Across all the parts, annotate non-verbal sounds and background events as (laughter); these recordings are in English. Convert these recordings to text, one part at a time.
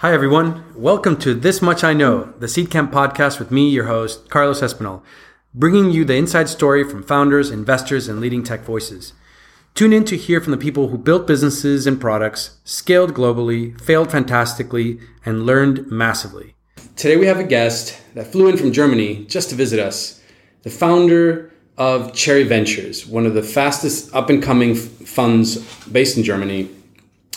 Hi, everyone. Welcome to This Much I Know, the Seedcamp podcast with me, your host, Carlos Espinal, bringing you the inside story from founders, investors, and leading tech voices. Tune in to hear from the people who built businesses and products, scaled globally, failed fantastically, and learned massively. Today, we have a guest that flew in from Germany just to visit us, the founder of Cherry Ventures, one of the fastest up and coming funds based in Germany.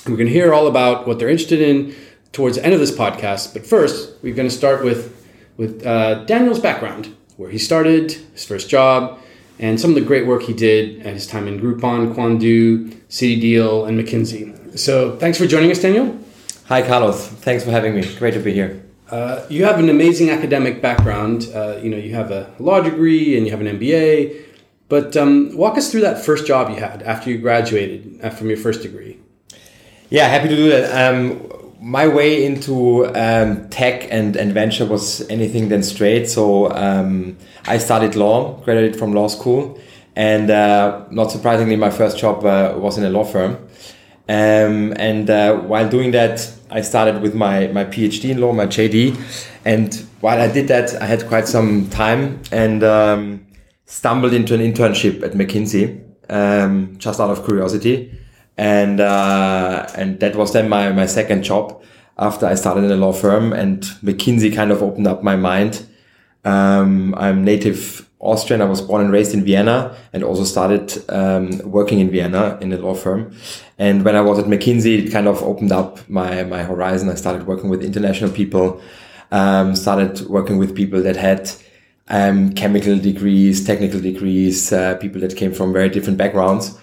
We're going to hear all about what they're interested in towards the end of this podcast. But first, we're going to start with with uh, Daniel's background, where he started, his first job, and some of the great work he did at his time in Groupon, Quandoo, CityDeal, and McKinsey. So, thanks for joining us, Daniel. Hi, Carlos. Thanks for having me. Great to be here. Uh, you have an amazing academic background. Uh, you know, you have a law degree and you have an MBA. But um, walk us through that first job you had after you graduated uh, from your first degree. Yeah, happy to do that. Um, my way into um, tech and, and venture was anything than straight. So um, I studied law, graduated from law school, and uh, not surprisingly, my first job uh, was in a law firm. Um, and uh, while doing that, I started with my, my PhD in law, my JD. And while I did that, I had quite some time and um, stumbled into an internship at McKinsey, um, just out of curiosity and uh, and that was then my my second job after I started in a law firm. And McKinsey kind of opened up my mind. Um, I'm native Austrian. I was born and raised in Vienna, and also started um, working in Vienna in a law firm. And when I was at McKinsey, it kind of opened up my my horizon. I started working with international people. Um, started working with people that had um, chemical degrees, technical degrees, uh, people that came from very different backgrounds.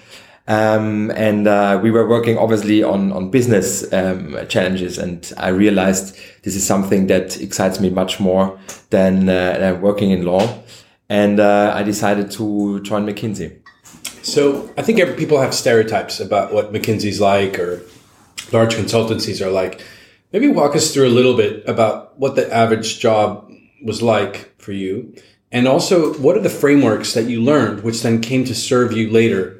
Um, and uh, we were working obviously on on business um, challenges, and I realized this is something that excites me much more than uh, working in law. And uh, I decided to join McKinsey. So I think every, people have stereotypes about what McKinsey's like or large consultancies are like. Maybe walk us through a little bit about what the average job was like for you, and also what are the frameworks that you learned, which then came to serve you later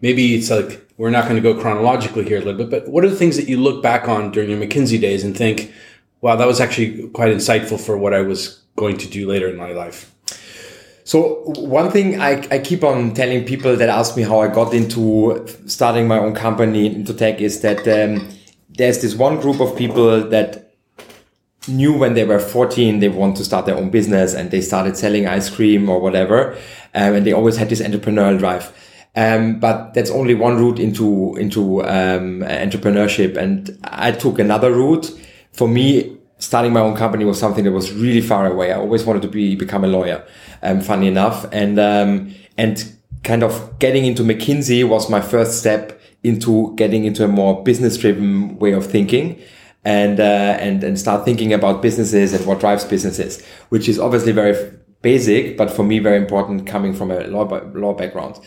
maybe it's like we're not going to go chronologically here a little bit, but what are the things that you look back on during your McKinsey days and think, wow, that was actually quite insightful for what I was going to do later in my life? So one thing I, I keep on telling people that ask me how I got into starting my own company into tech is that um, there's this one group of people that knew when they were 14 they want to start their own business and they started selling ice cream or whatever um, and they always had this entrepreneurial drive um, but that's only one route into into um, entrepreneurship, and I took another route. For me, starting my own company was something that was really far away. I always wanted to be become a lawyer. Um, funny enough, and um, and kind of getting into McKinsey was my first step into getting into a more business driven way of thinking. And, uh, and, and start thinking about businesses and what drives businesses, which is obviously very basic, but for me, very important coming from a law, law background.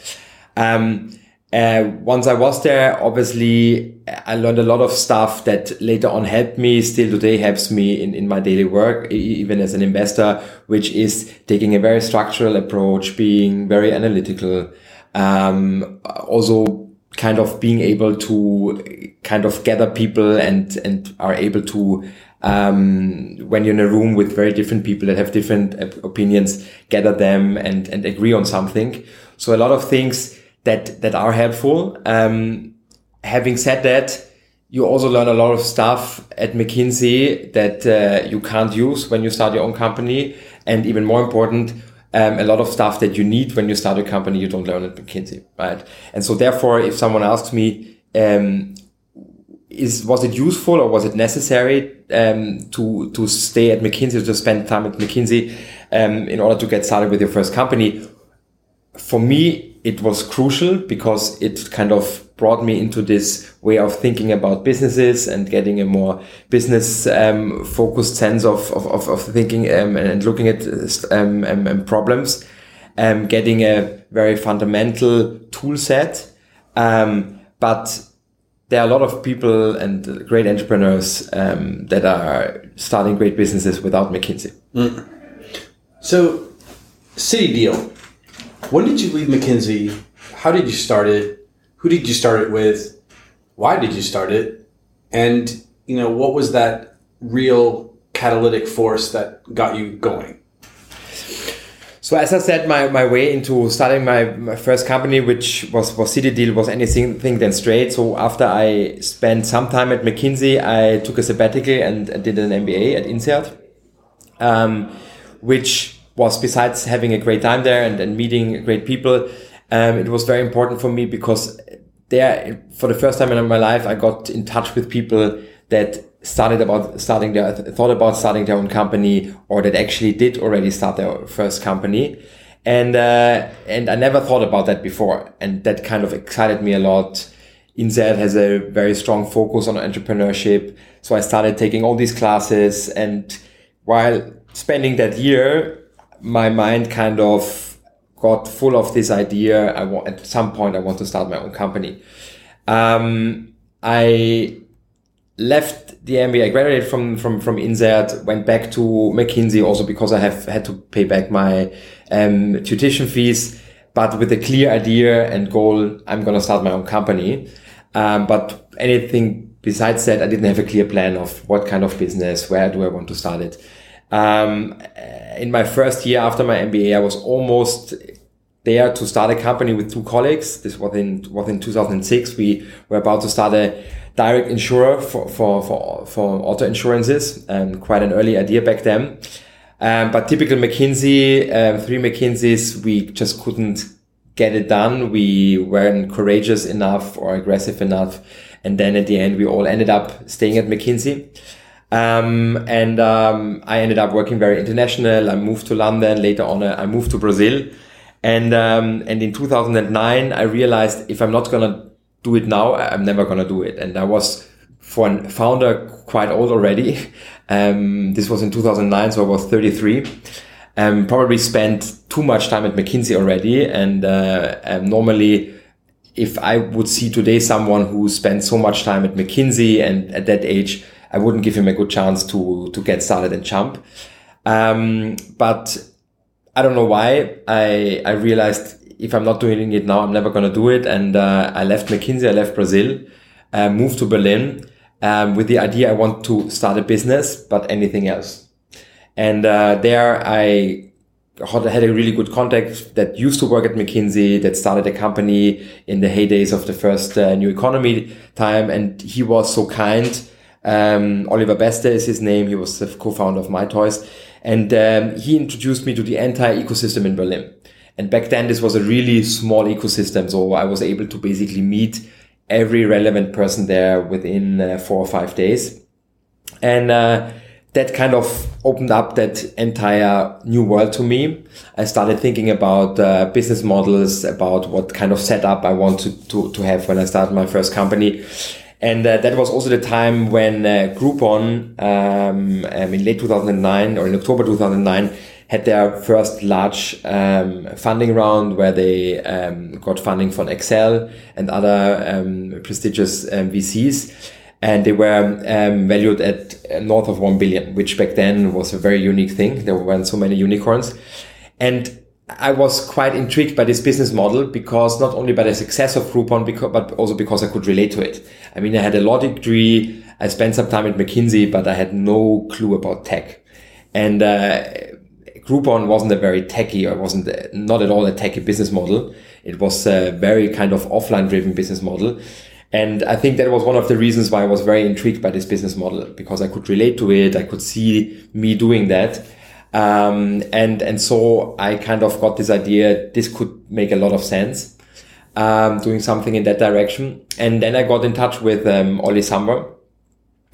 Um, uh, once I was there, obviously I learned a lot of stuff that later on helped me, still today helps me in, in my daily work, even as an investor, which is taking a very structural approach, being very analytical, um, also kind of being able to kind of gather people and, and are able to, um, when you're in a room with very different people that have different opinions, gather them and, and agree on something. So a lot of things, that that are helpful. Um, having said that, you also learn a lot of stuff at McKinsey that uh, you can't use when you start your own company, and even more important, um, a lot of stuff that you need when you start a company you don't learn at McKinsey, right? And so therefore, if someone asks me, um, is was it useful or was it necessary um, to to stay at McKinsey to spend time at McKinsey um, in order to get started with your first company? For me, it was crucial because it kind of brought me into this way of thinking about businesses and getting a more business um, focused sense of, of, of, thinking um, and looking at um, um, um problems, um, getting a very fundamental tool set. But there are a lot of people and great entrepreneurs that are starting great businesses without McKinsey. Mm. So, CityDeal when did you leave McKinsey? How did you start it? Who did you start it with? Why did you start it? And you know, what was that real catalytic force that got you going? So as I said, my, my way into starting my, my first company, which was, was City Deal, was anything than straight. So after I spent some time at McKinsey, I took a sabbatical and did an MBA at INSEAD, um, which was besides having a great time there and, and meeting great people, um, it was very important for me because there, for the first time in my life, I got in touch with people that started about starting their thought about starting their own company or that actually did already start their first company. And uh, and I never thought about that before. And that kind of excited me a lot. INSEAD has a very strong focus on entrepreneurship. So I started taking all these classes and while spending that year my mind kind of got full of this idea I want at some point I want to start my own company um, I left the MBA, I graduated from, from, from INSEAD, went back to McKinsey also because I have had to pay back my um, tuition fees, but with a clear idea and goal, I'm to start my own company. Um, but anything besides that, I didn't have a clear plan of what kind of business, where do I want to start it. Um, in my first year after my MBA, I was almost there to start a company with two colleagues. This was in, was in 2006. We were about to start a direct insurer for, for, for, for auto insurances and quite an early idea back then. Um, but typical McKinsey, um, three McKinseys, we just couldn't get it done. We weren't courageous enough or aggressive enough. And then at the end, we all ended up staying at McKinsey. Um, and um, I ended up working very international. I moved to London. Later on, I moved to Brazil. And um, and in 2009, I realized if I'm not gonna do it now, I'm never gonna do it. And I was for a founder quite old already. (laughs) Um, this was in 2009, so I was 33. Um, probably spent too much time at McKinsey already. And uh, um, normally, if I would see today someone who spent so much time at McKinsey and at that age, I wouldn't give him a good chance to to get started and jump. Um, but I don't know why I I realized if I'm not doing it now, I'm never to do it. And uh, I left McKinsey, I left Brazil, uh, moved to Berlin um, with the idea I want to start a business, but anything else. And uh, there I had a really good contact that used to work at McKinsey, that started a company in the heydays of the first uh, new economy time. And he was so kind. Um, Oliver Beste is his name. He was the co-founder of myToys, And um, he introduced me to the entire ecosystem in Berlin. And back then, this was a really small ecosystem. So I was able to basically meet every relevant person there within uh, four or five days. And uh, that kind of opened up that entire new world to me. I started thinking about uh, business models, about what kind of setup I wanted to, to have when I started my first company. And uh, that was also the time when uh, Groupon, um, um, in late 2009 or in October 2009, had their first large um, funding round where they um, got funding from Accel and other um, prestigious um, VCs. And they were valued at uh, north of 1 billion, which back then was a very unique thing. There weren't so many unicorns. And I was quite intrigued by this business model because not only by the success of Groupon, but also because I could relate to it. I mean, I had a law degree. I spent some time at McKinsey, but I had no clue about tech. And, uh, Groupon wasn't a very techy or wasn't not at all a techy business model. It was a very kind of offline driven business model. And I think that was one of the reasons why I was very intrigued by this business model because I could relate to it. I could see me doing that. Um, and, and so I kind of got this idea, this could make a lot of sense, um, doing something in that direction. And then I got in touch with, um, Olli Samwer.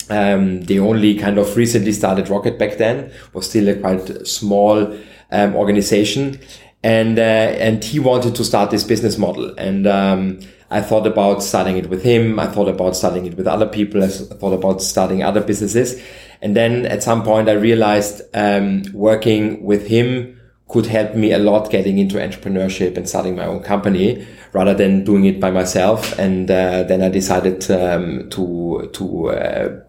Um, they only kind of recently started Rocket back then, was still a quite small, um, organization. And, uh, and he wanted to start this business model. And, um, I thought about starting it with him. I thought about starting it with other people. I thought about starting other businesses. And then at some point I realized, um, working with him could help me a lot getting into entrepreneurship and starting my own company rather than doing it by myself. And, uh, then I decided, um, to, to, uh,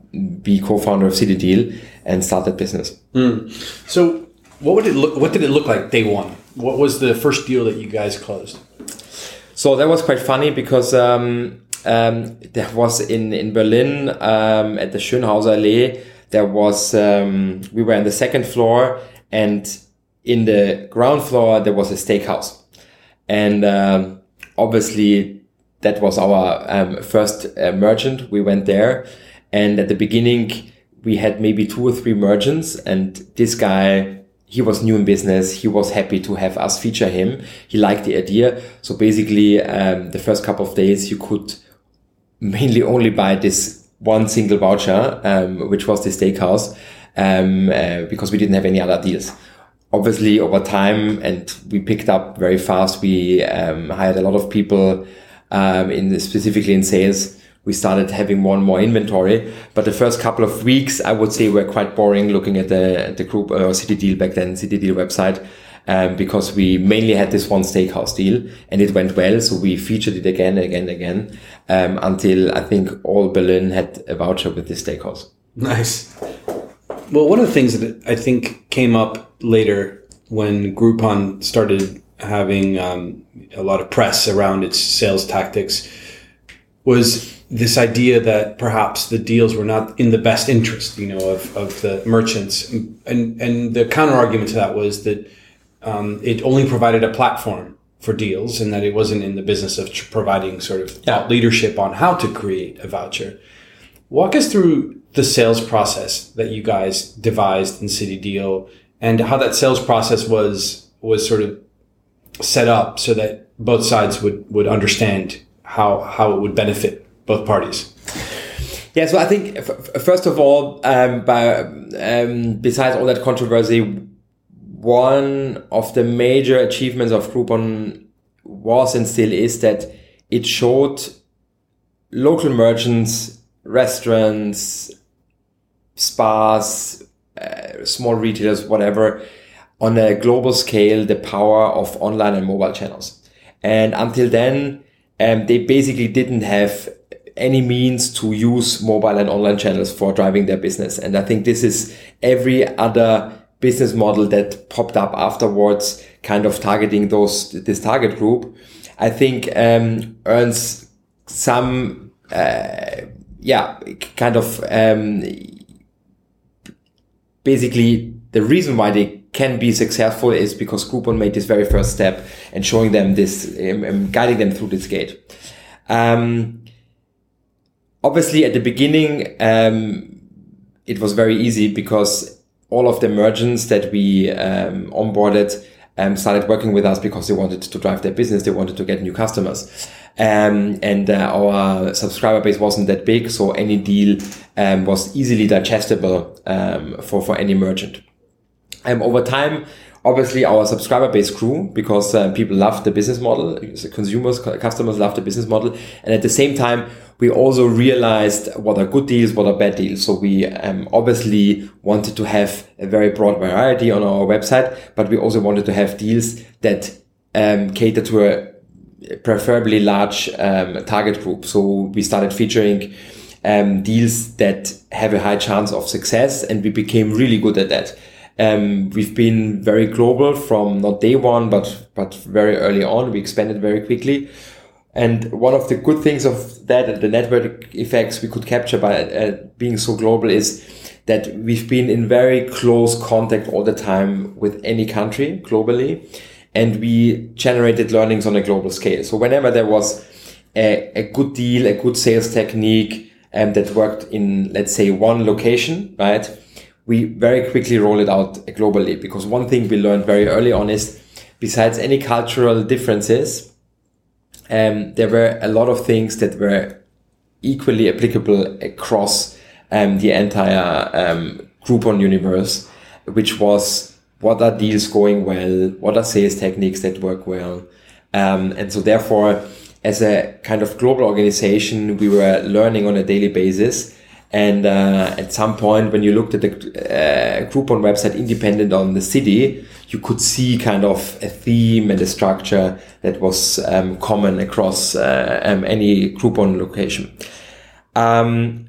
be co-founder of City Deal and start that business. Mm. So what would it look, what did it look like day one? What was the first deal that you guys closed? So that was quite funny because, um, um, there was in, in Berlin, um, at the Schönhauser Allee, there was um, we were on the second floor, and in the ground floor there was a steakhouse, and um, obviously that was our um, first uh, merchant. We went there, and at the beginning we had maybe two or three merchants, and this guy he was new in business. He was happy to have us feature him. He liked the idea. So basically, um, the first couple of days you could mainly only buy this one single voucher, um, which was the steakhouse, um, uh, because we didn't have any other deals. Obviously, over time, and we picked up very fast. We um, hired a lot of people um, in specifically in sales we started having more and more inventory. But the first couple of weeks, I would say, were quite boring looking at the, the group or uh, City Deal back then, City Deal website. Um, because we mainly had this one steakhouse deal and it went well. So we featured it again, and again, again, um, until I think all Berlin had a voucher with this steakhouse. Nice. Well, one of the things that I think came up later when Groupon started having um, a lot of press around its sales tactics was this idea that perhaps the deals were not in the best interest, you know, of, of the merchants. And, and the counter argument to that was that um, it only provided a platform for deals and that it wasn't in the business of providing sort of yeah. leadership on how to create a voucher. Walk us through the sales process that you guys devised in City Deal and how that sales process was was sort of set up so that both sides would would understand how how it would benefit both parties? Yeah, so I think first of all, um, by, um, besides all that controversy, one of the major achievements of Groupon was and still is that it showed local merchants, restaurants, spas, uh, small retailers, whatever, on a global scale, the power of online and mobile channels. And until then, um, they basically didn't have any means to use mobile and online channels for driving their business. And I think this is every other business model that popped up afterwards, kind of targeting those, this target group, I think, um, earns some, uh, yeah, kind of, um, basically the reason why they can be successful is because Groupon made this very first step and showing them this, um, um guiding them through this gate. Um, obviously at the beginning, um, it was very easy because all of the merchants that we um, onboarded um, started working with us because they wanted to drive their business. They wanted to get new customers. Um, and uh, our subscriber base wasn't that big. So any deal um, was easily digestible um, for, for any merchant. Um, over time, obviously our subscriber base grew because uh, people love the business model consumers customers love the business model. And at the same time we also realized what are good deals what are bad deals. So we um, obviously wanted to have a very broad variety on our website but we also wanted to have deals that um, cater to a preferably large um, target group. So we started featuring um, deals that have a high chance of success and we became really good at that um, we've been very global from not day one, but but very early on. We expanded very quickly, and one of the good things of that, the network effects we could capture by uh, being so global, is that we've been in very close contact all the time with any country globally, and we generated learnings on a global scale. So whenever there was a, a good deal, a good sales technique, um, that worked in let's say one location, right? We very quickly roll it out globally because one thing we learned very early on is besides any cultural differences, um, there were a lot of things that were equally applicable across um, the entire um, Groupon universe, which was what are deals going well, what are sales techniques that work well. Um, and so therefore, as a kind of global organization, we were learning on a daily basis and uh, at some point, when you looked at the uh, Groupon website independent on the city, you could see kind of a theme and a structure that was um, common across uh, um, any Groupon location. Um,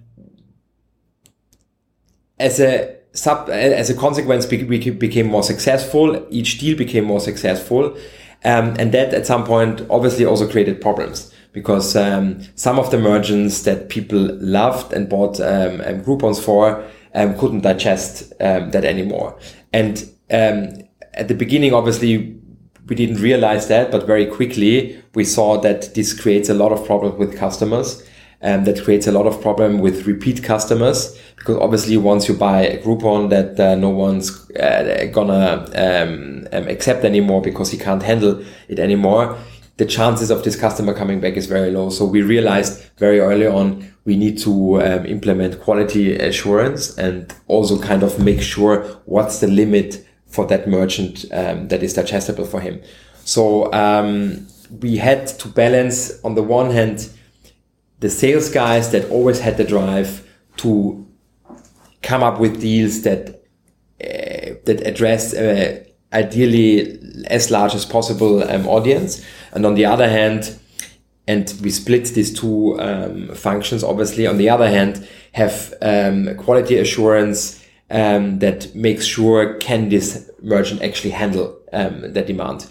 as a sub, as a consequence, we became more successful. Each deal became more successful, um, and that at some point obviously also created problems because um, some of the merchants that people loved and bought um, um, Groupons for um, couldn't digest um, that anymore. And um, at the beginning, obviously, we didn't realize that, but very quickly we saw that this creates a lot of problems with customers. And that creates a lot of problem with repeat customers because obviously once you buy a Groupon that uh, no one's uh, gonna um, um, accept anymore because he can't handle it anymore, the chances of this customer coming back is very low. So we realized very early on we need to um, implement quality assurance and also kind of make sure what's the limit for that merchant um, that is digestible for him. So um, we had to balance on the one hand the sales guys that always had the drive to come up with deals that uh, that address uh, ideally as large as possible um, audience, and on the other hand, and we split these two um, functions. Obviously, on the other hand, have um, quality assurance um, that makes sure can this merchant actually handle um, the demand.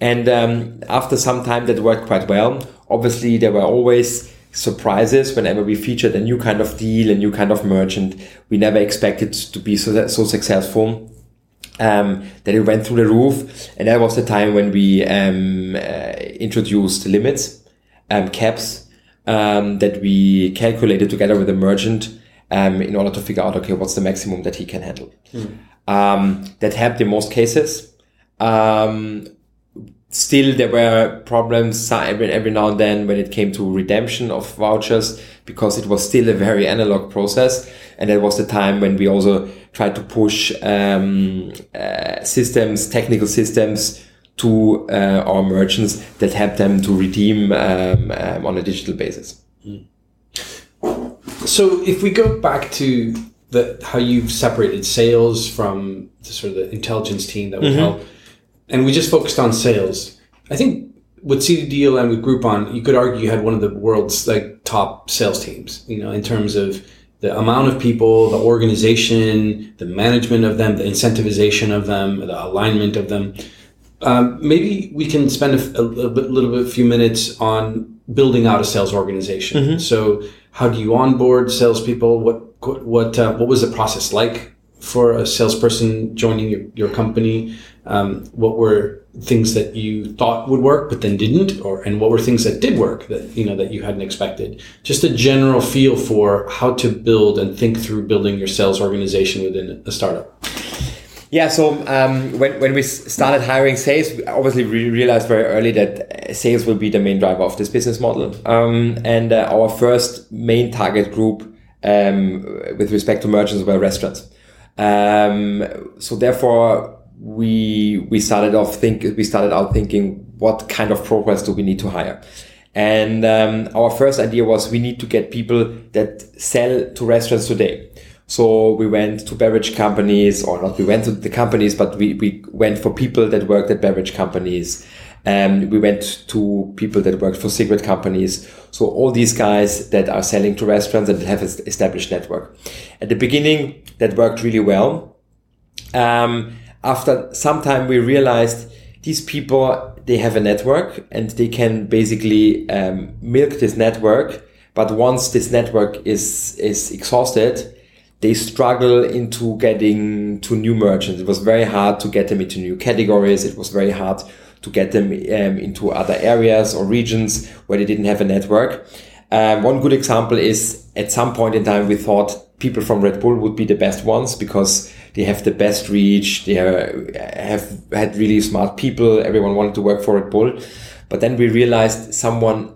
And um, after some time, that worked quite well. Obviously, there were always surprises whenever we featured a new kind of deal, a new kind of merchant. We never expected to be so so successful. Um, that it went through the roof, and that was the time when we um, uh, introduced limits, um, caps um, that we calculated together with the merchant um, in order to figure out, okay, what's the maximum that he can handle. Mm. Um, that helped in most cases. Um, still, there were problems every, every now and then when it came to redemption of vouchers because it was still a very analog process. And that was the time when we also tried to push um, uh, systems, technical systems to uh, our merchants that help them to redeem um, um, on a digital basis. Mm. So if we go back to the how you've separated sales from the sort of the intelligence team that would mm-hmm. help, and we just focused on sales, I think with CityDeal and with Groupon, you could argue you had one of the world's like top sales teams. You know, in terms of the amount of people, the organization, the management of them, the incentivization of them, the alignment of them. Um, maybe we can spend a, a, little bit, little bit, a few minutes on building out a sales organization. Mm-hmm. So how do you onboard salespeople? What what uh, what was the process like for a salesperson joining your, your company? Um, what were things that you thought would work but then didn't, or and what were things that did work that you know that you hadn't expected? Just a general feel for how to build and think through building your sales organization within a startup. Yeah, so um, when, when we started hiring sales, obviously we realized very early that uh, sales will be the main driver of this business model. Um, and uh, our first main target group um, with respect to merchants were restaurants. Um, so therefore, we we started off think we started out thinking what kind of progress do we need to hire. And um, our first idea was we need to get people that sell to restaurants today. So we went to beverage companies, or not we went to the companies, but we, we went for people that worked at beverage companies. Um, we went to people that worked for cigarette companies. So all these guys that are selling to restaurants and have an established network. At the beginning, that worked really well. Um, after some time, we realized these people, they have a network and they can basically um, milk this network. But once this network is, is exhausted, they struggle into getting to new merchants. It was very hard to get them into new categories. It was very hard to get them um, into other areas or regions where they didn't have a network. Um, one good example is at some point in time, we thought people from Red Bull would be the best ones because they have the best reach. They are, have had really smart people. Everyone wanted to work for Red Bull. But then we realized someone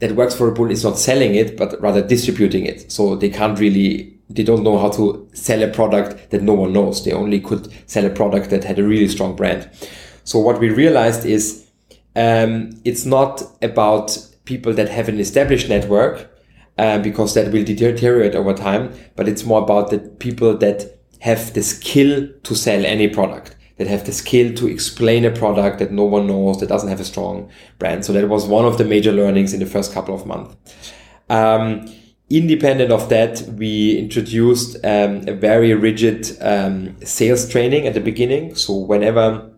that works for Red Bull is not selling it, but rather distributing it. So they can't really they don't know how to sell a product that no one knows. They only could sell a product that had a really strong brand. So what we realized is um, it's not about people that have an established network uh, because that will deteriorate over time, but it's more about the people that have the skill to sell any product, that have the skill to explain a product that no one knows, that doesn't have a strong brand. So that was one of the major learnings in the first couple of months. Um, independent of that, we introduced um, a very rigid um, sales training at the beginning. So whenever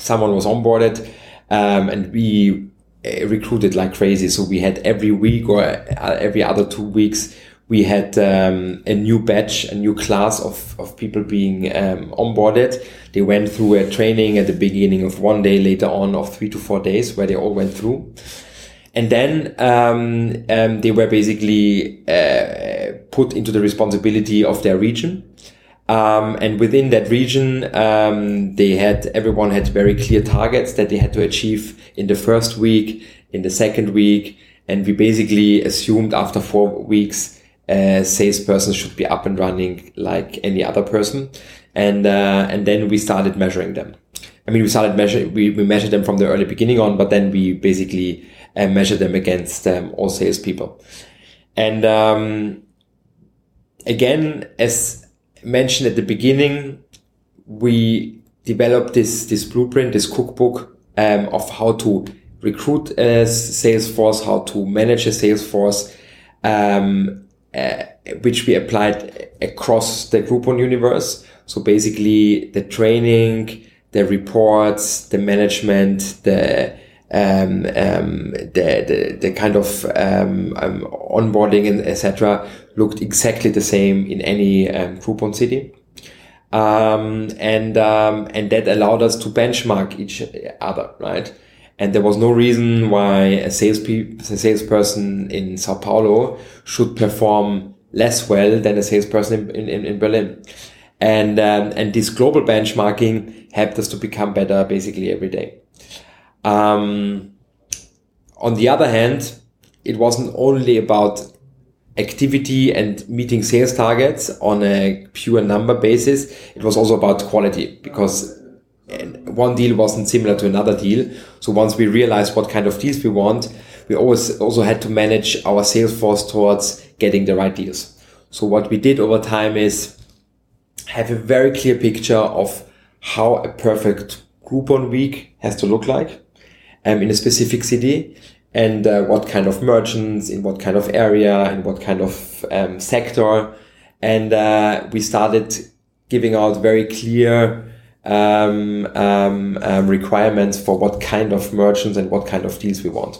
someone was onboarded, um, and we uh, recruited like crazy. So we had every week or uh, every other two weeks, we had um, a new batch, a new class of, of people being um, onboarded. They went through a training at the beginning of one day, later on of three to four days, where they all went through. And then um, um, they were basically uh, put into the responsibility of their region. Um, and within that region, um, they had everyone had very clear targets that they had to achieve in the first week, in the second week, and we basically assumed after four weeks a salesperson should be up and running like any other person. And, uh, and then we started measuring them. I mean, we started measure, we, we measured them from the early beginning on, but then we basically uh, measure them against um, all salespeople. And, um, again, as mentioned at the beginning, we developed this, this blueprint, this cookbook, um, of how to recruit a sales force, how to manage a sales force, um, uh, which we applied across the Groupon universe. So basically the training, the reports, the management, the um, um, the, the, the kind of um, um onboarding and etc. looked exactly the same in any um, Groupon city. Um, and and that allowed us to benchmark each other, right? And there was no reason why a, sales a salesperson in Sao Paulo should perform less well than a salesperson in, in, in Berlin. And, um, and this global benchmarking helped us to become better basically every day. Um, on the other hand, it wasn't only about activity and meeting sales targets on a pure number basis. It was also about quality because one deal wasn't similar to another deal. So once we realized what kind of deals we want, we always also had to manage our sales force towards getting the right deals. So what we did over time is have a very clear picture of how a perfect Groupon week has to look like um, in a specific city and uh, what kind of merchants in what kind of area in what kind of um, sector. And uh, we started giving out very clear um, um, um, requirements for what kind of merchants and what kind of deals we want.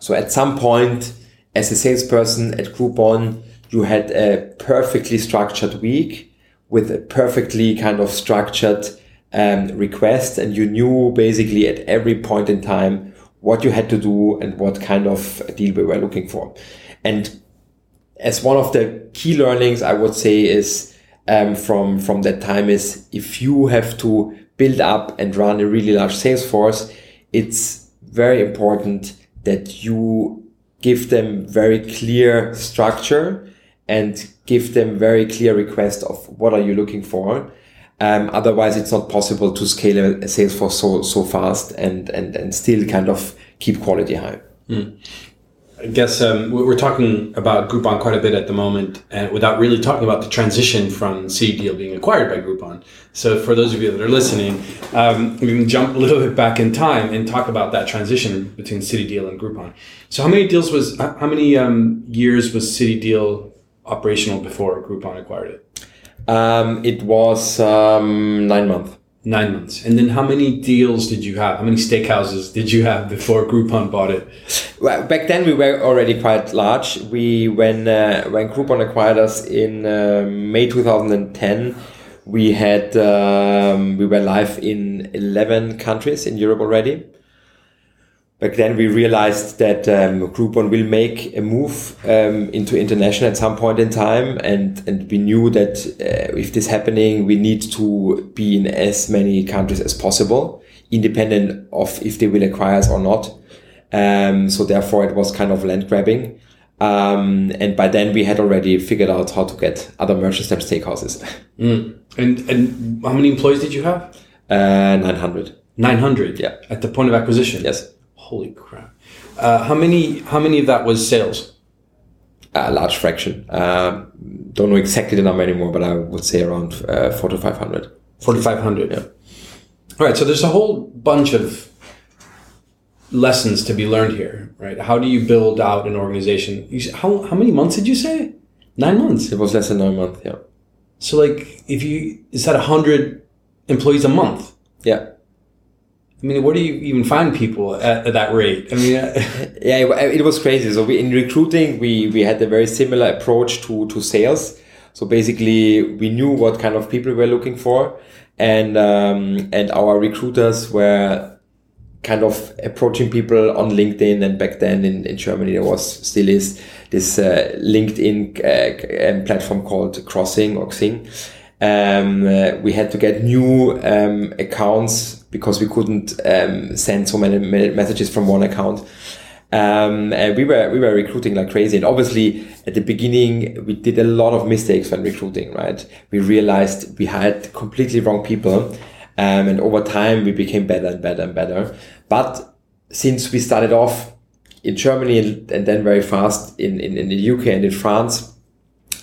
So at some point, as a salesperson at Groupon, you had a perfectly structured week with a perfectly kind of structured um, request, and you knew basically at every point in time what you had to do and what kind of deal we were looking for. And as one of the key learnings, I would say is um, from from that time is if you have to build up and run a really large sales force, it's very important that you give them very clear structure and give them very clear request of what are you looking for. Um, otherwise, it's not possible to scale a, a sales force so so fast and and and still kind of keep quality high. Mm. I guess um, we're talking about Groupon quite a bit at the moment, and without really talking about the transition from CityDeal being acquired by Groupon. So, for those of you that are listening, um, we can jump a little bit back in time and talk about that transition between CityDeal and Groupon. So, how many deals was how many um, years was CityDeal operational before Groupon acquired it? Um, it was um, nine months. Nine months. And then how many deals did you have? How many steakhouses did you have before Groupon bought it? Well, back then we were already quite large. We when uh, when Groupon acquired us in uh, May 2010, we had um, we were live in 11 countries in Europe already back then we realized that um, Groupon will make a move um, into international at some point in time, and and we knew that uh, if this happening, we need to be in as many countries as possible, independent of if they will acquire us or not. Um, so therefore, it was kind of land grabbing. Um, and by then we had already figured out how to get other merchants than steakhouses. (laughs) Mm. And and how many employees did you have? Uh, nine hundred. Nine hundred. Yeah. At the point of acquisition. Yes. Holy crap! Uh, how many? How many of that was sales? A large fraction. Um, don't know exactly the number anymore, but I would say around uh, four to five hundred. Four to five hundred. Yeah. All right. So there's a whole bunch of lessons to be learned here, right? How do you build out an organization? how how many months did you say? Nine months. It was less than nine months. Yeah. So like, if you is that a hundred employees a month? Yeah I mean, where do you even find people at, at that rate? I mean, (laughs) yeah, it, it, was crazy. So we, in recruiting, we, we had a very similar approach to, to sales. So basically we knew what kind of people we were looking for and, um, and our recruiters were kind of approaching people on LinkedIn. And back then in, in Germany, there was still is this uh, LinkedIn uh, platform called Crossing or Xing. Um, uh, we had to get new um, accounts because we couldn't um, send so many messages from one account. Um, and we were we were recruiting like crazy. And obviously, at the beginning, we did a lot of mistakes when recruiting. Right, we realized we had completely wrong people, um, and over time, we became better and better and better. But since we started off in Germany and, and then very fast in, in, in the UK and in France,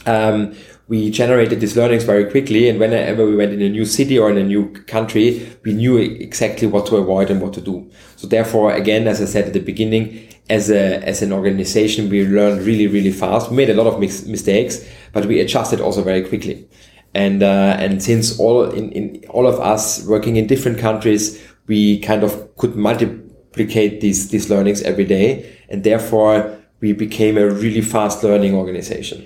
um, we generated these learnings very quickly. And whenever we went in a new city or in a new country, we knew exactly what to avoid and what to do. So therefore, again, as I said at the beginning, as a, as an organization, we learned really, really fast. We made a lot of mistakes, but we adjusted also very quickly. And, uh, and since all in, in all of us working in different countries, we kind of could multiplicate these, these learnings every day. And therefore we became a really fast learning organization.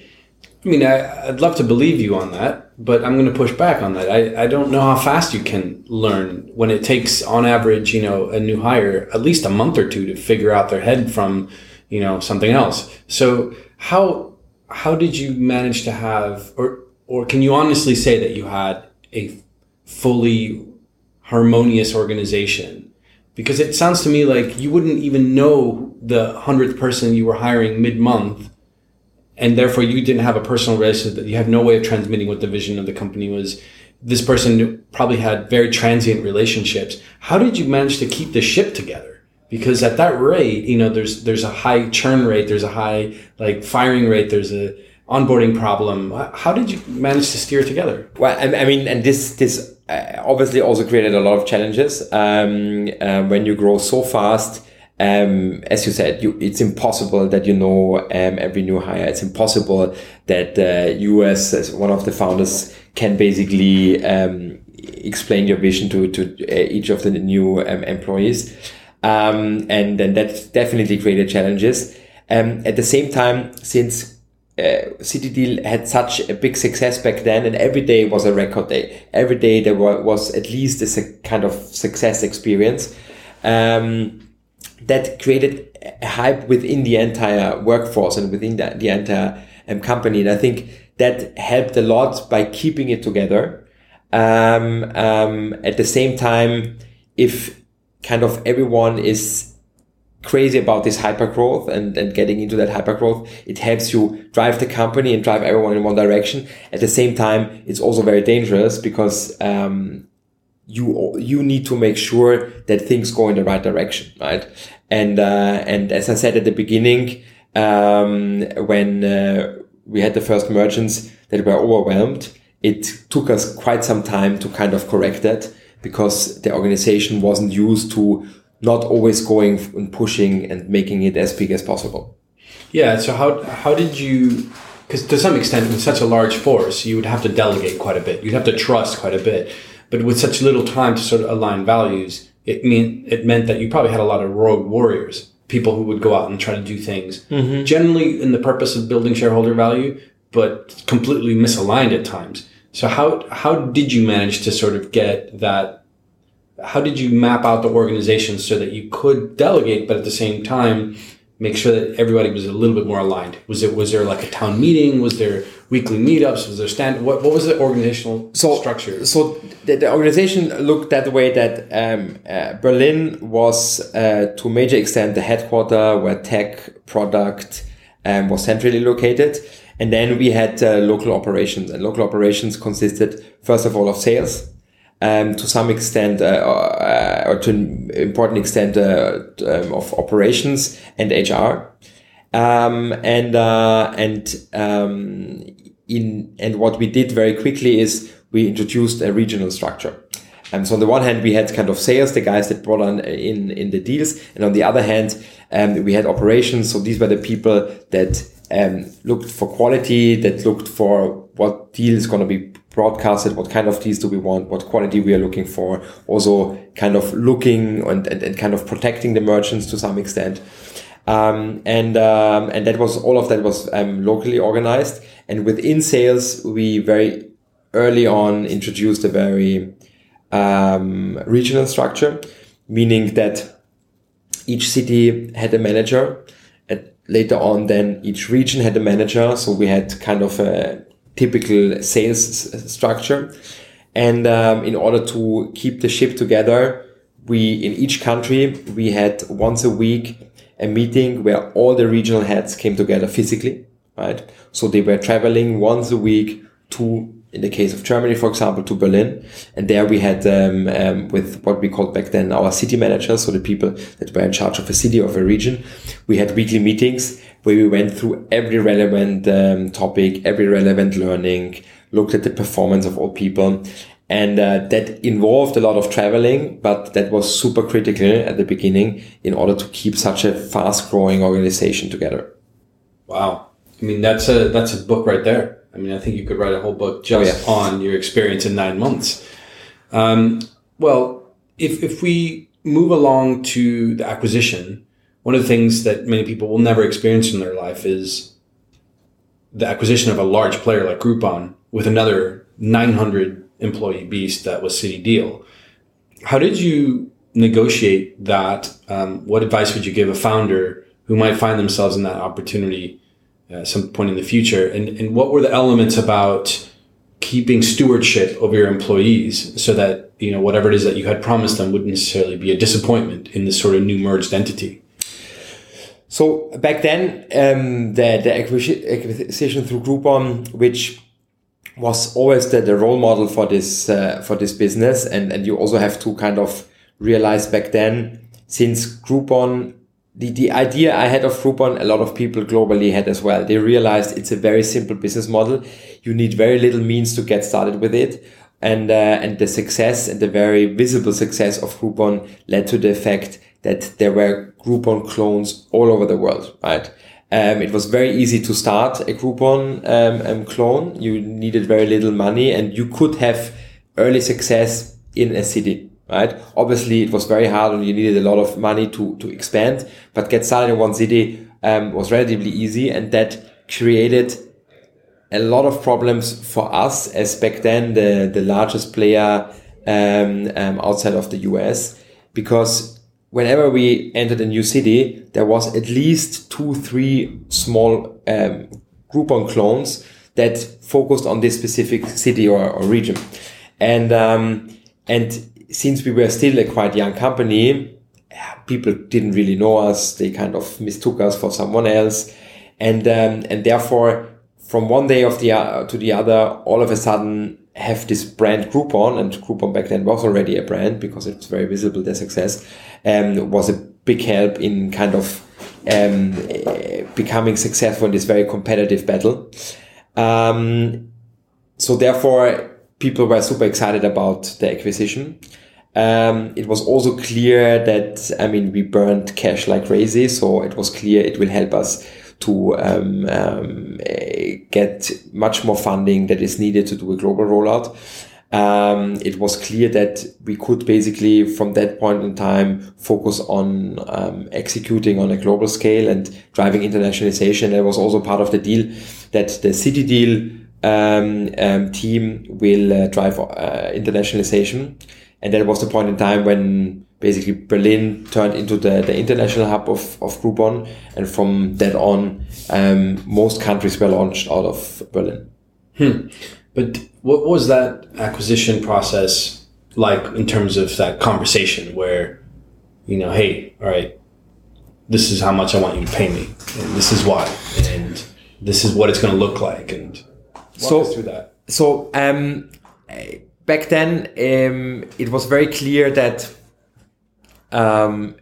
I mean, I, would love to believe you on that, but I'm going to push back on that. I, I don't know how fast you can learn when it takes, on average, you know, a new hire at least a month or two to figure out their head from, you know, something else. So how how did you manage to have, or or can you honestly say that you had a fully harmonious organization? Because it sounds to me like you wouldn't even know the hundredth person you were hiring mid month and therefore you didn't have a personal relationship that you have no way of transmitting what the vision of the company was. This person probably had very transient relationships. How did you manage to keep the ship together? Because at that rate you know there's there's a high churn rate there's a high like firing rate there's a onboarding problem. How did you manage to steer together? Well i mean and this this uh, obviously also created a lot of challenges. Um, uh, when you grow so fast um, as you said, you, it's impossible that you know um, every new hire. It's impossible that uh, you, as, as, one of the founders, can basically um, explain your vision to to uh, each of the new um, employees, um, and then that definitely created challenges. Um, at the same time, since uh, CityDeal had such a big success back then, and every day was a record day. Every day there was at least a kind of success experience. Um, that created a hype within the entire workforce and within the, the entire um, company. And I think that helped a lot by keeping it together. Um, um, at the same time, if kind of everyone is crazy about this hyper growth and, and getting into that hyper growth, it helps you drive the company and drive everyone in one direction. At the same time, it's also very dangerous because, um, you you need to make sure that things go in the right direction, right? And uh, and as I said at the beginning, um, when uh, we had the first merchants that were overwhelmed, it took us quite some time to kind of correct that because the organization wasn't used to not always going and pushing and making it as big as possible. Yeah. So how how did you? Because to some extent, with such a large force, you would have to delegate quite a bit. You'd have to trust quite a bit. But with such little time to sort of align values, it mean it meant that you probably had a lot of rogue warriors, people who would go out and try to do things, mm-hmm. generally in the purpose of building shareholder value, but completely misaligned at times. So how how did you manage to sort of get that? How did you map out the organization so that you could delegate, but at the same time make sure that everybody was a little bit more aligned? Was it was there like a town meeting? Was there weekly meetups? Was there stand? What, what was the organizational so, structure? So the, the organization looked that way that um, uh, Berlin was uh, to a major extent the headquarter where tech product um, was centrally located. And then we had uh, local operations and local operations consisted first of all of sales, um, to some extent, uh, uh, or to an important extent, uh, um, of operations and HR. Um, and, uh, and, um, in, and what we did very quickly is we introduced a regional structure. Um, so on the one hand, we had kind of sales, the guys that brought on in, in the deals. And on the other hand, um, we had operations. So these were the people that, um, looked for quality, that looked for what deal is going to be broadcasted what kind of deals do we want, what quality we are looking for, also kind of looking and, and, and kind of protecting the merchants to some extent. Um, and um, and that was all of that was um, locally organized. And within sales, we very early on introduced a very um, regional structure, meaning that each city had a manager. And later on, then each region had a manager. So we had kind of a typical sales structure. And um, in order to keep the ship together, we in each country we had once a week a meeting where all the regional heads came together physically, right? So they were traveling once a week to, in the case of Germany, for example, to Berlin. And there we had, um, um, with what we called back then our city managers, so the people that were in charge of a city, of a region, we had weekly meetings where we went through every relevant um, topic, every relevant learning, looked at the performance of all people and uh, that involved a lot of traveling, but that was super critical at the beginning in order to keep such a fast growing organization together. Wow. I mean, that's a, that's a book right there. I mean, I think you could write a whole book just oh, yeah. on your experience in nine months. Um, well, if, if we move along to the acquisition, one of the things that many people will never experience in their life is the acquisition of a large player like Groupon with another 900 employee beast that was CityDeal. How did you negotiate that? Um, what advice would you give a founder who might find themselves in that opportunity at some point in the future? And, and what were the elements about keeping stewardship over your employees so that, you know, whatever it is that you had promised them wouldn't necessarily be a disappointment in this sort of new merged entity? So back then, um, the, the acquisition through Groupon, which was always the, the role model for this uh, for this business and and you also have to kind of realize back then since Groupon the, the idea I had of Groupon, a lot of people globally had as well. They realized it's a very simple business model. You need very little means to get started with it. And, uh, and the success and the very visible success of Groupon led to the fact that there were Groupon clones all over the world, right? Um, it was very easy to start a Groupon um, um, clone. You needed very little money and you could have early success in a city, right? Obviously, it was very hard and you needed a lot of money to, to expand, but get started in one city um, was relatively easy and that created a lot of problems for us as back then the, the largest player um, um, outside of the US because whenever we entered a new city, there was at least two, three small um, Groupon clones that focused on this specific city or, or region. And, um, and since we were still a quite young company, people didn't really know us. They kind of mistook us for someone else. And, um, and therefore, from one day of the, uh, to the other, all of a sudden, have this brand Groupon, and Groupon back then was already a brand because it's very visible, their success, um, was a big help in kind of um, becoming successful in this very competitive battle. Um, so therefore, people were super excited about the acquisition. Um, it was also clear that, I mean, we burned cash like crazy. So it was clear it will help us to um, um, get much more funding that is needed to do a global rollout. Um, it was clear that we could basically, from that point in time, focus on um, executing on a global scale and driving internationalization. That was also part of the deal that the CityDeal um, um team will uh, drive uh, internationalization. And that was the point in time when basically Berlin turned into the, the international hub of, of Groupon. And from that on, um, most countries were launched out of Berlin. Hmm. But what was that acquisition process like in terms of that conversation where, you know, hey, all right, this is how much I want you to pay me, and this is why, and this is what it's going to look like, and so through that. So um, back then, um, it was very clear that um,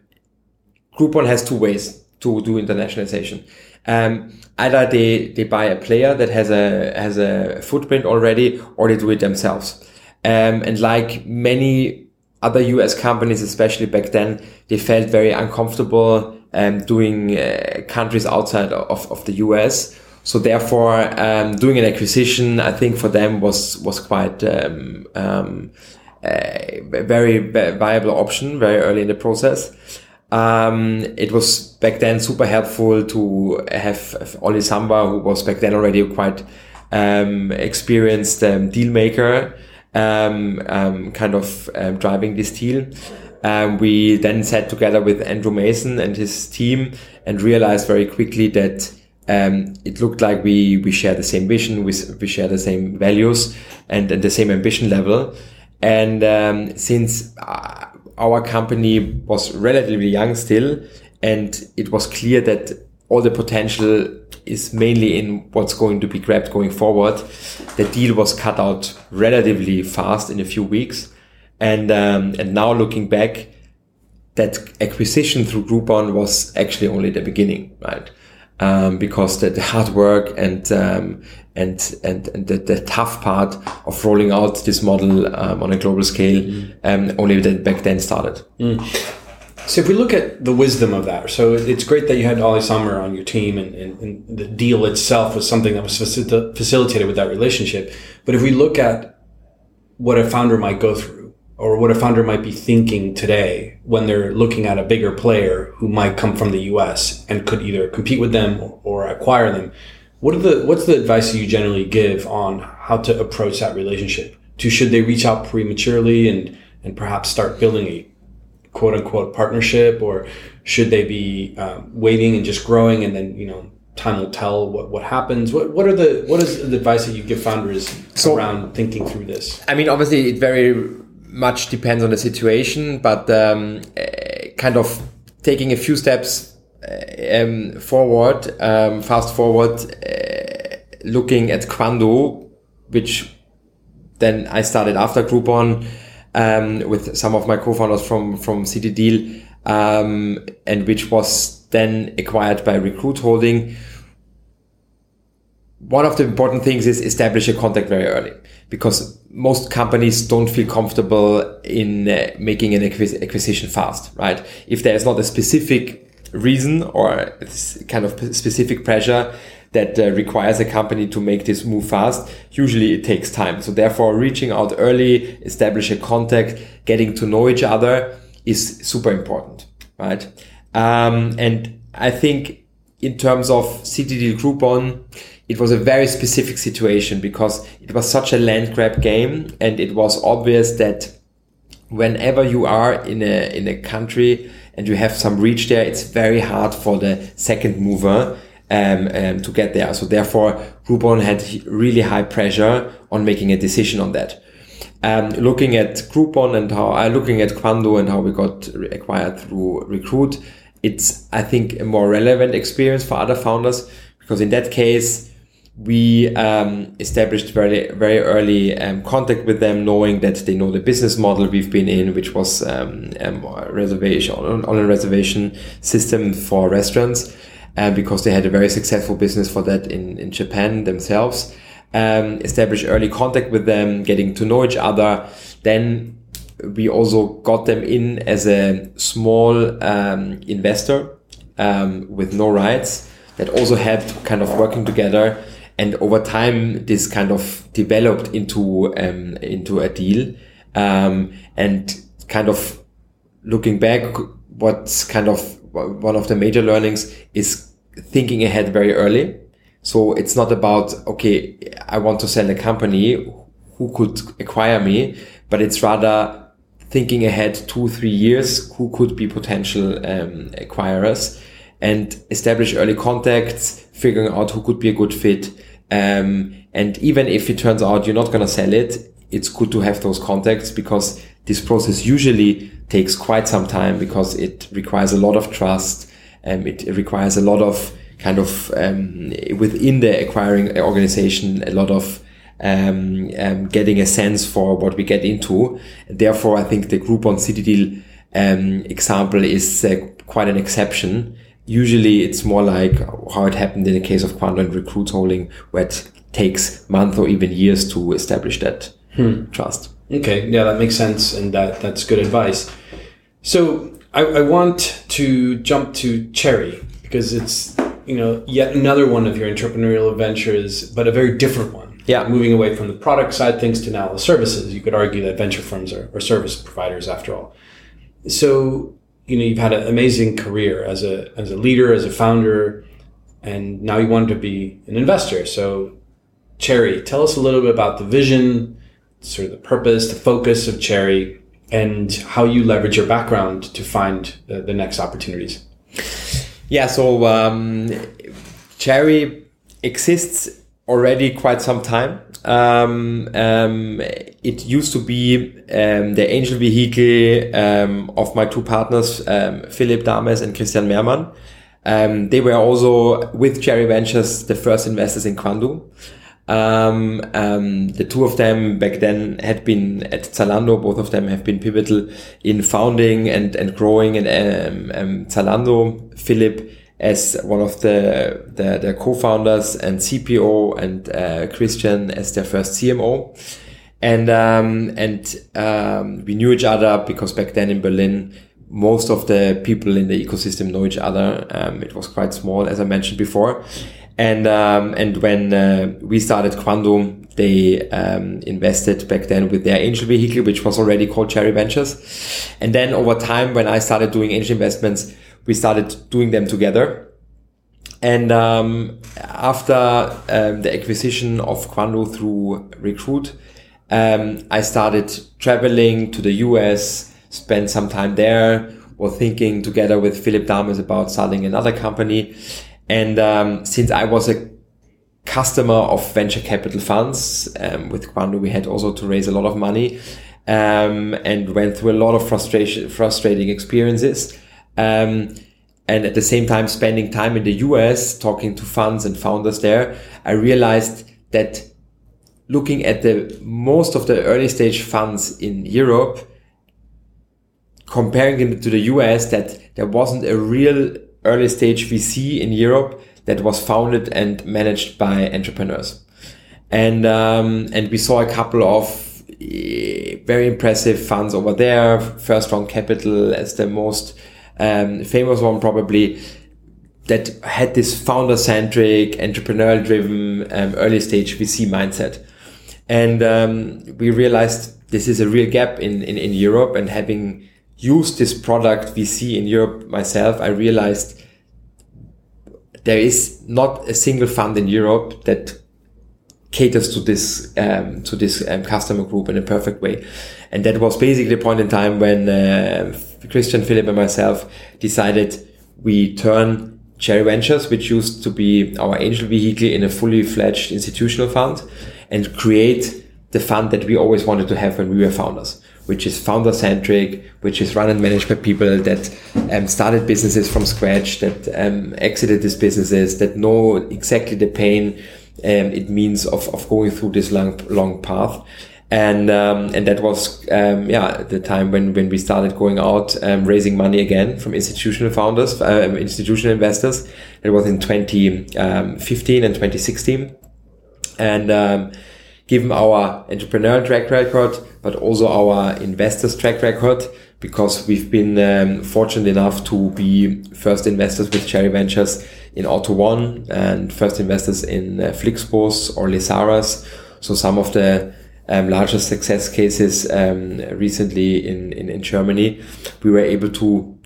Groupon has two ways to do internationalization. Um, either they, they buy a player that has a has a footprint already, or they do it themselves. Um, and like many other US companies, especially back then, they felt very uncomfortable um, doing uh, countries outside of, of the US. So therefore, um, doing an acquisition, I think for them was was quite um, um, a very viable option very early in the process. Um, it was back then super helpful to have Olli Samwer, who was back then already quite um, experienced um, deal maker, um, um, kind of um, driving this deal. we then sat together with Andrew Mason and his team and realized very quickly that um, it looked like we we share the same vision, we, we share the same values and, and the same ambition level. And um, since uh, our company was relatively young still, and it was clear that all the potential is mainly in what's going to be grabbed going forward, the deal was cut out relatively fast in a few weeks. And um, and now looking back, that acquisition through Groupon was actually only the beginning, right? Um, because the, the, hard work and um, and and, and the, the, tough part of rolling out this model um, on a global scale mm. only back then started. Mm. So if we look at the wisdom of that, so it's great that you had Olli Samwer on your team, and, and, and, the deal itself was something that was facilitated with that relationship. But if we look at what a founder might go through or what a founder might be thinking today when they're looking at a bigger player who might come from the US and could either compete with them or acquire them. What are the what's the advice you generally give on how to approach that relationship? To should they reach out prematurely and and perhaps start building a quote unquote partnership, or should they be um, waiting and just growing and then you know time will tell what, what happens what what are the what is the advice that you give founders so, around thinking through this i mean obviously it very much depends on the situation, but um, uh, kind of taking a few steps uh, um, forward, um, fast forward, uh, looking at Quandoo, which then I started after Groupon um, with some of my co-founders from from City um, and which was then acquired by Recruit Holding. One of the important things is establish a contact very early because most companies don't feel comfortable in uh, making an acquisition fast, right? If there is not a specific reason or kind of specific pressure that uh, requires a company to make this move fast, usually it takes time. So therefore reaching out early, establish a contact, getting to know each other is super important, right? Um, and I think in terms of CityDeal Groupon, it was a very specific situation because it was such a land grab game and it was obvious that whenever you are in a in a country and you have some reach there it's very hard for the second mover um, um, to get there. So therefore Groupon had really high pressure on making a decision on that. Um, looking at Groupon and how uh, looking at Quandoo and how we got acquired through Recruit it's I think a more relevant experience for other founders because in that case we um, established very very early um, contact with them, knowing that they know the business model we've been in, which was um, um reservation on a reservation system for restaurants, uh, because they had a very successful business for that in in Japan themselves. Um, establish early contact with them, getting to know each other. Then we also got them in as a small um, investor with no rights. That also helped kind of working together and over time this kind of developed into um, into a deal. Um, and kind of looking back what's kind of one of the major learnings is thinking ahead very early. So it's not about okay i want to sell a company who could acquire me? But it's rather thinking ahead two three years who could be potential um, acquirers? And establish early contacts figuring out who could be a good fit um, and even if it turns out you're not going to sell it, it's good to have those contacts because this process usually takes quite some time because it requires a lot of trust. and um, it, requires a lot of kind of um, within the acquiring organization, a lot of um, um, getting a sense for what we get into. Therefore, I think the Groupon CityDeal um, example is uh, quite an exception usually it's more like how it happened in the case of Quandoo and Recruit Holding, where it takes months or even years to establish that hmm. trust. Okay, yeah, that makes sense, and that that's good advice. So I, I want to jump to Cherry because it's you know yet another one of your entrepreneurial ventures, but a very different one. Yeah. moving away from the product side things to now the services. You could argue that venture firms are, are service providers after all. So you know you've had an amazing career as a as a leader, as a founder, and now you wanted to be an investor. So Cherry, tell us a little bit about the vision, sort of the purpose, the focus of Cherry, and how you leverage your background to find the, the next opportunities. Yeah, so um, Cherry exists already quite some time. Um, um, it used to be um, the angel vehicle um, of my two partners, um, Filip Dames and Christian Meermann. Um, they were also with Cherry Ventures the first investors in Quandoo. The two of them back then had been at Zalando. Both of them have been pivotal in founding and, and growing and Zalando. Filip as one of the, the, co-founders and CPO and uh, Christian as their first CMO. And, um, and um, we knew each other because back then in Berlin, most of the people in the ecosystem know each other. Um, it was quite small, as I mentioned before. And um, and when uh, we started Quandoo, they um, invested back then with their angel vehicle, which was already called Cherry Ventures. And then over time, when I started doing angel investments, we started doing them together. And um, after um, the acquisition of Quandoo through Recruit, um, I started traveling to the US, spent some time there, was thinking together with Filip Dames about starting another company. And um, since I was a customer of venture capital funds um, with Quandoo, we had also to raise a lot of money um, and went through a lot of frustration, frustrating experiences. Um, and at the same time, spending time in the US, talking to funds and founders there, I realized that looking at the most of the early stage funds in Europe, comparing them to the US, that there wasn't a real early stage VC in Europe that was founded and managed by entrepreneurs. And, um, and we saw a couple of eh, very impressive funds over there. First Round Capital as the most um, famous one probably that had this founder centric, entrepreneurial driven, um, early stage VC mindset. And um, we realized this is a real gap in, in, in Europe and having used this product VC in Europe myself, I realized there is not a single fund in Europe that caters to this um, to this um, customer group in a perfect way, and that was basically the point in time when uh, Christian, Filip, and myself decided we turn Cherry Ventures, which used to be our angel vehicle, in a fully fledged institutional fund, and create the fund that we always wanted to have when we were founders which is founder centric, which is run and managed by people that um, started businesses from scratch, that um, exited these businesses, that know exactly the pain um, it means of, of going through this long, long path. And, um, and that was, um, yeah, the time when, when we started going out, um, raising money again from institutional founders, institutional investors. It was in 2015 and 2016. And, um given our entrepreneurial track record, but also our investors track record, because we've been um, fortunate enough to be first investors with Cherry Ventures in Auto1 and first investors in uh, Flixbus or Lesaras. So some of the um, largest success cases um, recently in, in, in, Germany, we were able to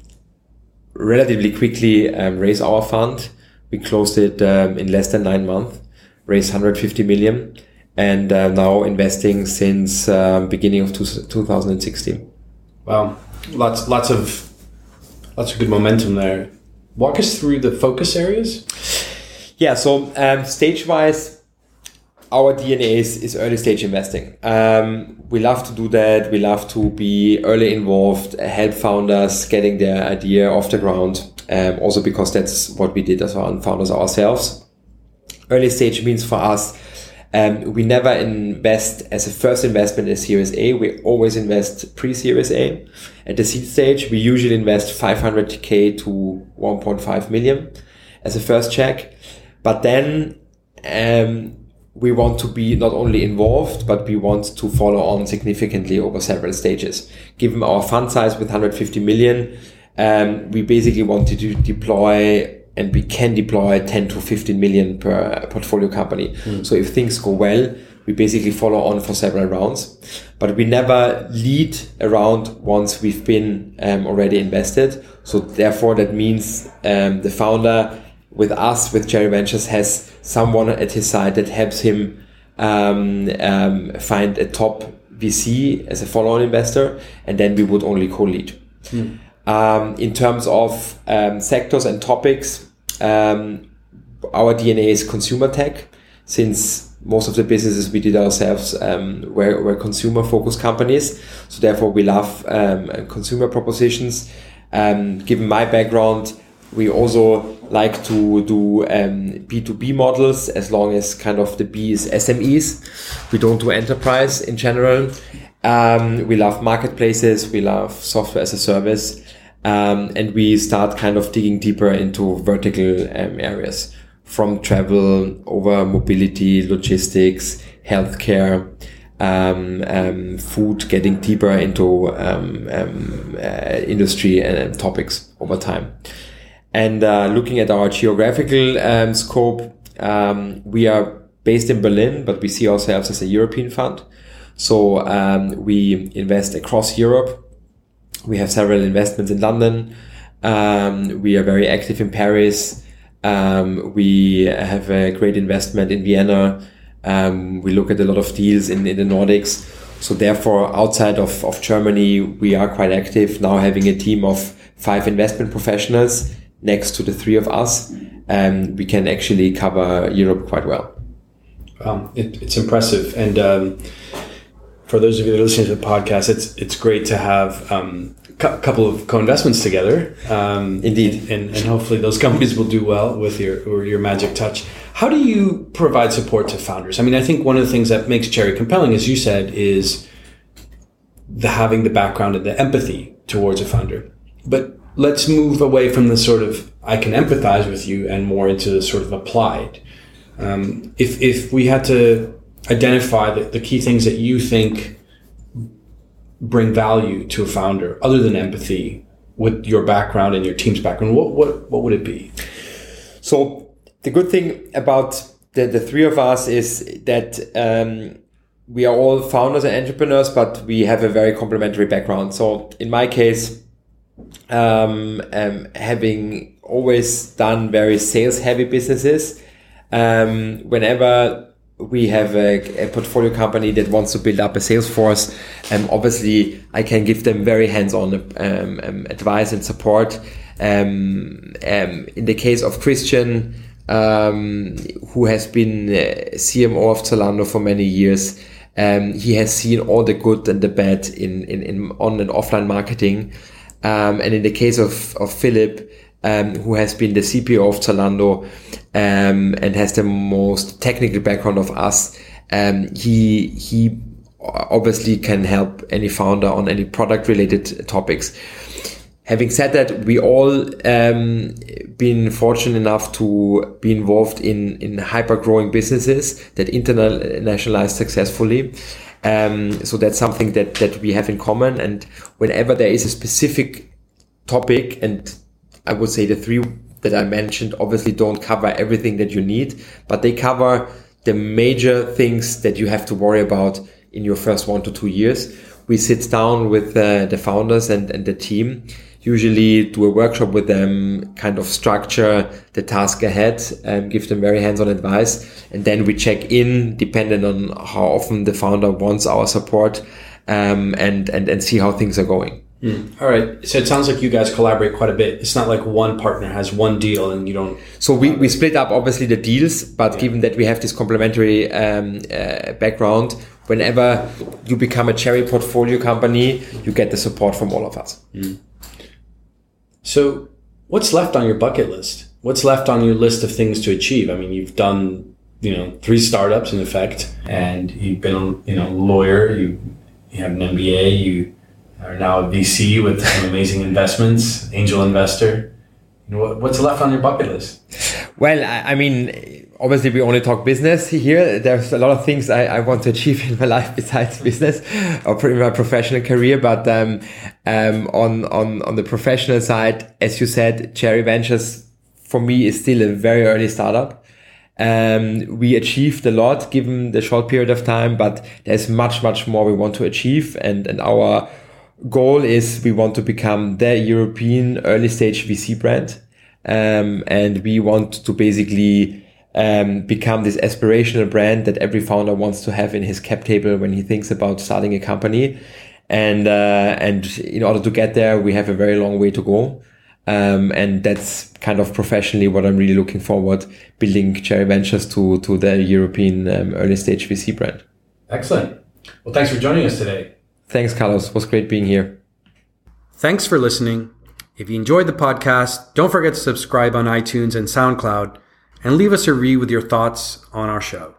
relatively quickly um, raise our fund. We closed it um, in less than nine months, raised 150 million and uh, now investing since um, beginning of two, 2016. Wow, lots lots of lots of good momentum there. Walk us through the focus areas. Yeah, so um, stage wise, our DNA is, is early stage investing. Um, we love to do that. We love to be early involved, help founders getting their idea off the ground. Um, also because that's what we did as founders ourselves. Early stage means for us um, we never invest as a first investment in Series A. We always invest pre-Series A. At the seed stage, we usually invest 500k to 1.5 million as a first check. But then um, we want to be not only involved, but we want to follow on significantly over several stages. Given our fund size with 150 million, um, we basically wanted to deploy and we can deploy 10 to 15 million per portfolio company. So if things go well, we basically follow on for several rounds, but we never lead a round once we've been um, already invested. So therefore, that means um, the founder with us, with Cherry Ventures, has someone at his side that helps him um, um, find a top VC as a follow-on investor, and then we would only co-lead. Um, in terms of um, sectors and topics, um, our DNA is consumer tech, since most of the businesses we did ourselves um, were, were consumer focused companies. So therefore we love um, consumer propositions. Um, given my background, we also like to do um, B2B models as long as kind of the B is SMEs. We don't do enterprise in general. Um, we love marketplaces. We love software as a service. Um, and we start kind of digging deeper into vertical um, areas from travel over mobility, logistics, healthcare, um, um, food, getting deeper into um, um, uh, industry and topics over time. And uh, looking at our geographical um, scope, um, we are based in Berlin, but we see ourselves as a European fund. So um, we invest across Europe. We have several investments in London. Um, we are very active in Paris. Um, we have a great investment in Vienna. Um, we look at a lot of deals in, in the Nordics. So therefore, outside of, of Germany, we are quite active now having a team of five investment professionals next to the three of us. Um, we can actually cover Europe quite well. Um, it, it's impressive. And um, for those of you that are listening to the podcast, it's it's great to have um, a couple of co-investments together. Um, Indeed. and, and hopefully those companies will do well with your or your magic touch. How do you provide support to founders? I mean, I think one of the things that makes Cherry compelling, as you said, is the having the background and the empathy towards a founder. But let's move away from the sort of I can empathize with you and more into the sort of applied. Um, if if we had to identify the, the key things that you think bring value to a founder, other than empathy, with your background and your team's background, what what what would it be? So the good thing about the, the three of us is that um, we are all founders and entrepreneurs, but we have a very complementary background. So in my case, um, um, having always done very sales heavy businesses, um, whenever we have a, a, portfolio company that wants to build up a sales force, um, obviously I can give them very hands-on um, um, advice and support. Um, in the case of Christian, who has been uh, CMO of Zalando for many years, um, he has seen all the good and the bad in, in, in on and offline marketing. And in the case of, of Filip, um, who has been the CPO of Zalando um, and has the most technical background of us. Um, he he obviously can help any founder on any product related topics. Having said that, we all um, been fortunate enough to be involved in in hyper growing businesses that internationalize successfully. Um, so that's something that that we have in common. And whenever there is a specific topic and I would say the three that I mentioned obviously don't cover everything that you need, but they cover the major things that you have to worry about in your first one to two years. We sit down with uh, the founders and, and the team, usually do a workshop with them, kind of structure the task ahead, and give them very hands-on advice. And then we check in depending on how often the founder wants our support um, and, and, and see how things are going. Mm. All right. So it sounds like you guys collaborate quite a bit. It's not like one partner has one deal and you don't. So we, we split up obviously the deals, but yeah. given that we have this complementary um, uh, background, whenever you become a cherry portfolio company, you get the support from all of us. Mm. So what's left on your bucket list? What's left on your list of things to achieve? I mean, you've done, you know, three startups in effect, and you've been, you know, lawyer. You you have an MBA. You are now a VC with some amazing investments, angel investor. You know, what's left on your bucket list? Well, I, mean, obviously we only talk business here. There's a lot of things I, I want to achieve (laughs) in my life besides business or pretty my professional career. But um, um, on on on the professional side, as you said, Cherry Ventures for me is still a very early startup. Um, we achieved a lot given the short period of time, but there's much, much more we want to achieve. And, and our goal is we want to become the European early stage VC brand. Um, and we want to basically um, become this aspirational brand that every founder wants to have in his cap table when he thinks about starting a company. And, uh, and in order to get there, we have a very long way to go. Um, and that's kind of professionally what I'm really looking forward building Cherry Ventures to, to the European um, early stage VC brand. Excellent. Well, thanks for joining us today. Thanks, Carlos. It was great being here. Thanks for listening. If you enjoyed the podcast, don't forget to subscribe on iTunes and SoundCloud and leave us a review with your thoughts on our show.